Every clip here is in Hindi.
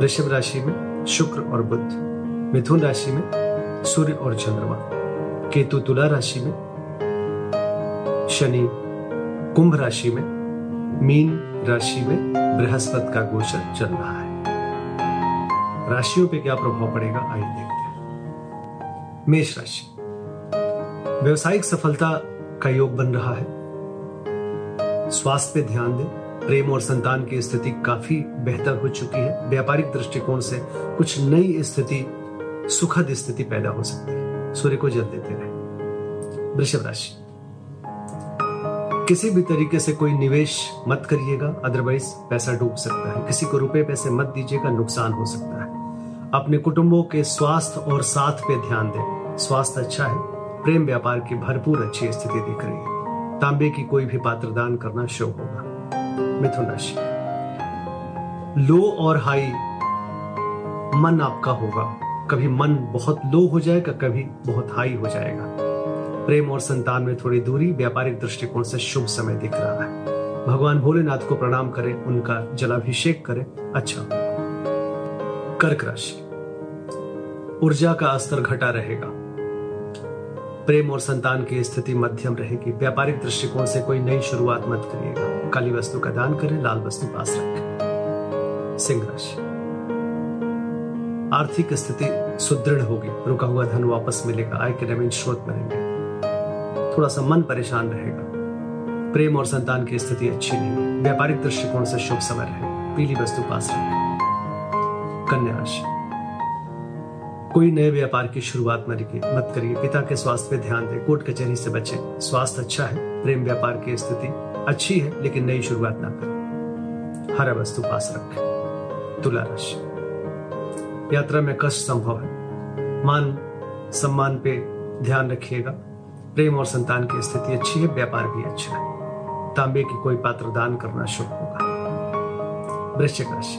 वृषभ राशि में शुक्र और बुद्ध मिथुन राशि में सूर्य और चंद्रमा, केतु तुला राशि में शनि, कुंभ राशि में मीन राशि में बृहस्पति का गोचर चल रहा है। राशियों पे क्या प्रभाव पड़ेगा, आइए देखते हैं। मेष राशि, व्यवसायिक सफलता का योग बन रहा है। स्वास्थ्य पे ध्यान दें, प्रेम और संतान की स्थिति काफ़ी बेहतर हो चुकी है। व्यापारिक दृष्टिकोण से कुछ नई स्थिति, सुखद स्थिति पैदा हो सकती है। सूर्य को जल देते रहे। वृषभ राशि। किसी भी तरीके से कोई निवेश मत करिएगा अदरवाइज़ पैसा डूब सकता है। किसी को रुपए पैसे मत दीजिएगा, नुकसान हो सकता है। अपने कुटुंबों के स्वास्थ्य और साथ पे ध्यान दें। स्वास्थ्य अच्छा है, प्रेम व्यापार की भरपूर अच्छी स्थिति दिख रही है। तांबे की कोई भी पात्र दान करना शुभ होगा। मिथुन राशि। लो और हाई। मन आपका होगा। कभी मन बहुत लो हो जाएगा, कभी बहुत हाई हो जाएगा। प्रेम और संतान में थोड़ी दूरी, व्यापारिक दृष्टिकोण से शुभ समय दिख रहा है। भगवान भोलेनाथ को प्रणाम करें, उनका जलाभिषेक करें। अच्छा। कर्क राशि। ऊर्जा का स्तर घटा रहेगा। प्रेम और संतान की स्थिति मध्यम रहेगी। व्यापारिक दृष्टिकोण से कोई नई शुरुआत मत करिएगा। काली वस्तु का दान करें, लाल वस्तु पास रखें। सिंह राशि आर्थिक स्थिति सुदृढ़ होगी। रुका हुआ धन वापस मिलेगा। आय के नवीन स्रोत बनेंगे। थोड़ा सा मन परेशान रहेगा। प्रेम और संतान की स्थिति अच्छी नहीं। व्यापारिक दृष्टिकोण से शुभ समय रहेगा पीली वस्तु पास रखें कन्या राशि। कोई नए व्यापार की शुरुआत मत करिए। पिता के स्वास्थ्य पे ध्यान दें। कोर्ट कचहरी से बचें। स्वास्थ्य अच्छा है। प्रेम व्यापार की स्थिति अच्छी है, लेकिन नई शुरुआत ना करें। हरा वस्तु पास रखें। तुला राशि यात्रा में कष्ट संभव है। मान, सम्मान पे ध्यान रखिएगा। प्रेम और संतान की स्थिति अच्छी है, व्यापार भी अच्छा है। तांबे की कोई पात्र दान करना शुभ होगा। वृश्चिक राशि।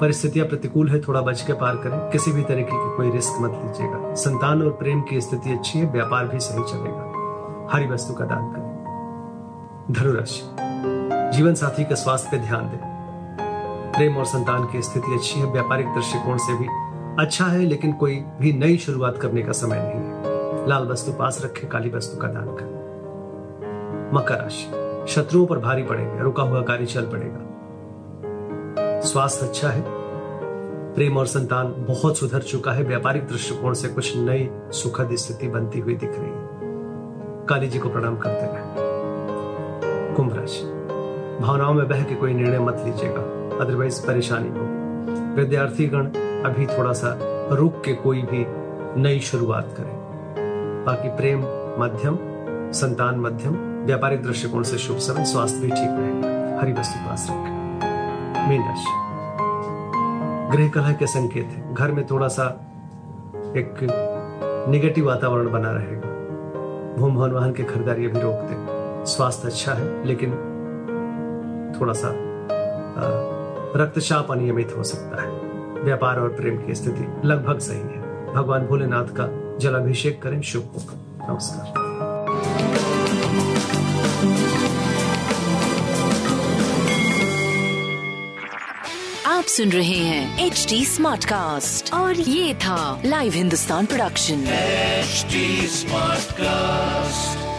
परिस्थितियाँ प्रतिकूल है, थोड़ा बच के पार करें। किसी भी तरीके की कोई रिस्क मत लीजिएगा। संतान और प्रेम की स्थिति अच्छी है, व्यापार भी सही चलेगा। हरी वस्तु का दान करें। धनुराशि। जीवन साथी के स्वास्थ्य पे ध्यान दें। प्रेम और संतान की स्थिति अच्छी है, व्यापारिक दृष्टिकोण से भी अच्छा है, लेकिन कोई भी नई शुरुआत करने का समय नहीं है। लाल वस्तु पास रखें, काली वस्तु का दान करें। मकर राशि, शत्रुओं पर भारी पड़ेंगे, रुका हुआ कार्य चल पड़ेगा। स्वास्थ्य अच्छा है, प्रेम और संतान बहुत सुधर चुका है, व्यापारिक दृष्टिकोण से कुछ नई सुखद स्थिति बनती हुई दिख रही है। काली जी को प्रणाम करते रहे। कुंभ राशि, भावनाओं में बह के कोई निर्णय मत लीजिएगा। अदरवाइज़ परेशानी होगी विद्यार्थी गण अभी थोड़ा सा रुक के कोई भी नई शुरुआत करें। बाकी प्रेम मध्यम, संतान मध्यम, व्यापारिक दृष्टिकोण से शुभ समय, स्वास्थ्य भी ठीक रहेगा। हरी वस्तु पास रखें। मीन राशि। गृह कलह के संकेत है। घर में थोड़ा सा एक निगेटिव वातावरण बना रहेगा। भूम भवन वाहन की खरीदारी अभी रोक दे। स्वास्थ्य अच्छा है, लेकिन थोड़ा सा रक्तचाप अनियमित हो सकता है। व्यापार और प्रेम की स्थिति लगभग सही है। भगवान भोलेनाथ का जलाभिषेक करें शुभ होगा नमस्कार। आप सुन रहे हैं एच डी स्मार्ट कास्ट और ये था live Hindustan production smart Smartcast.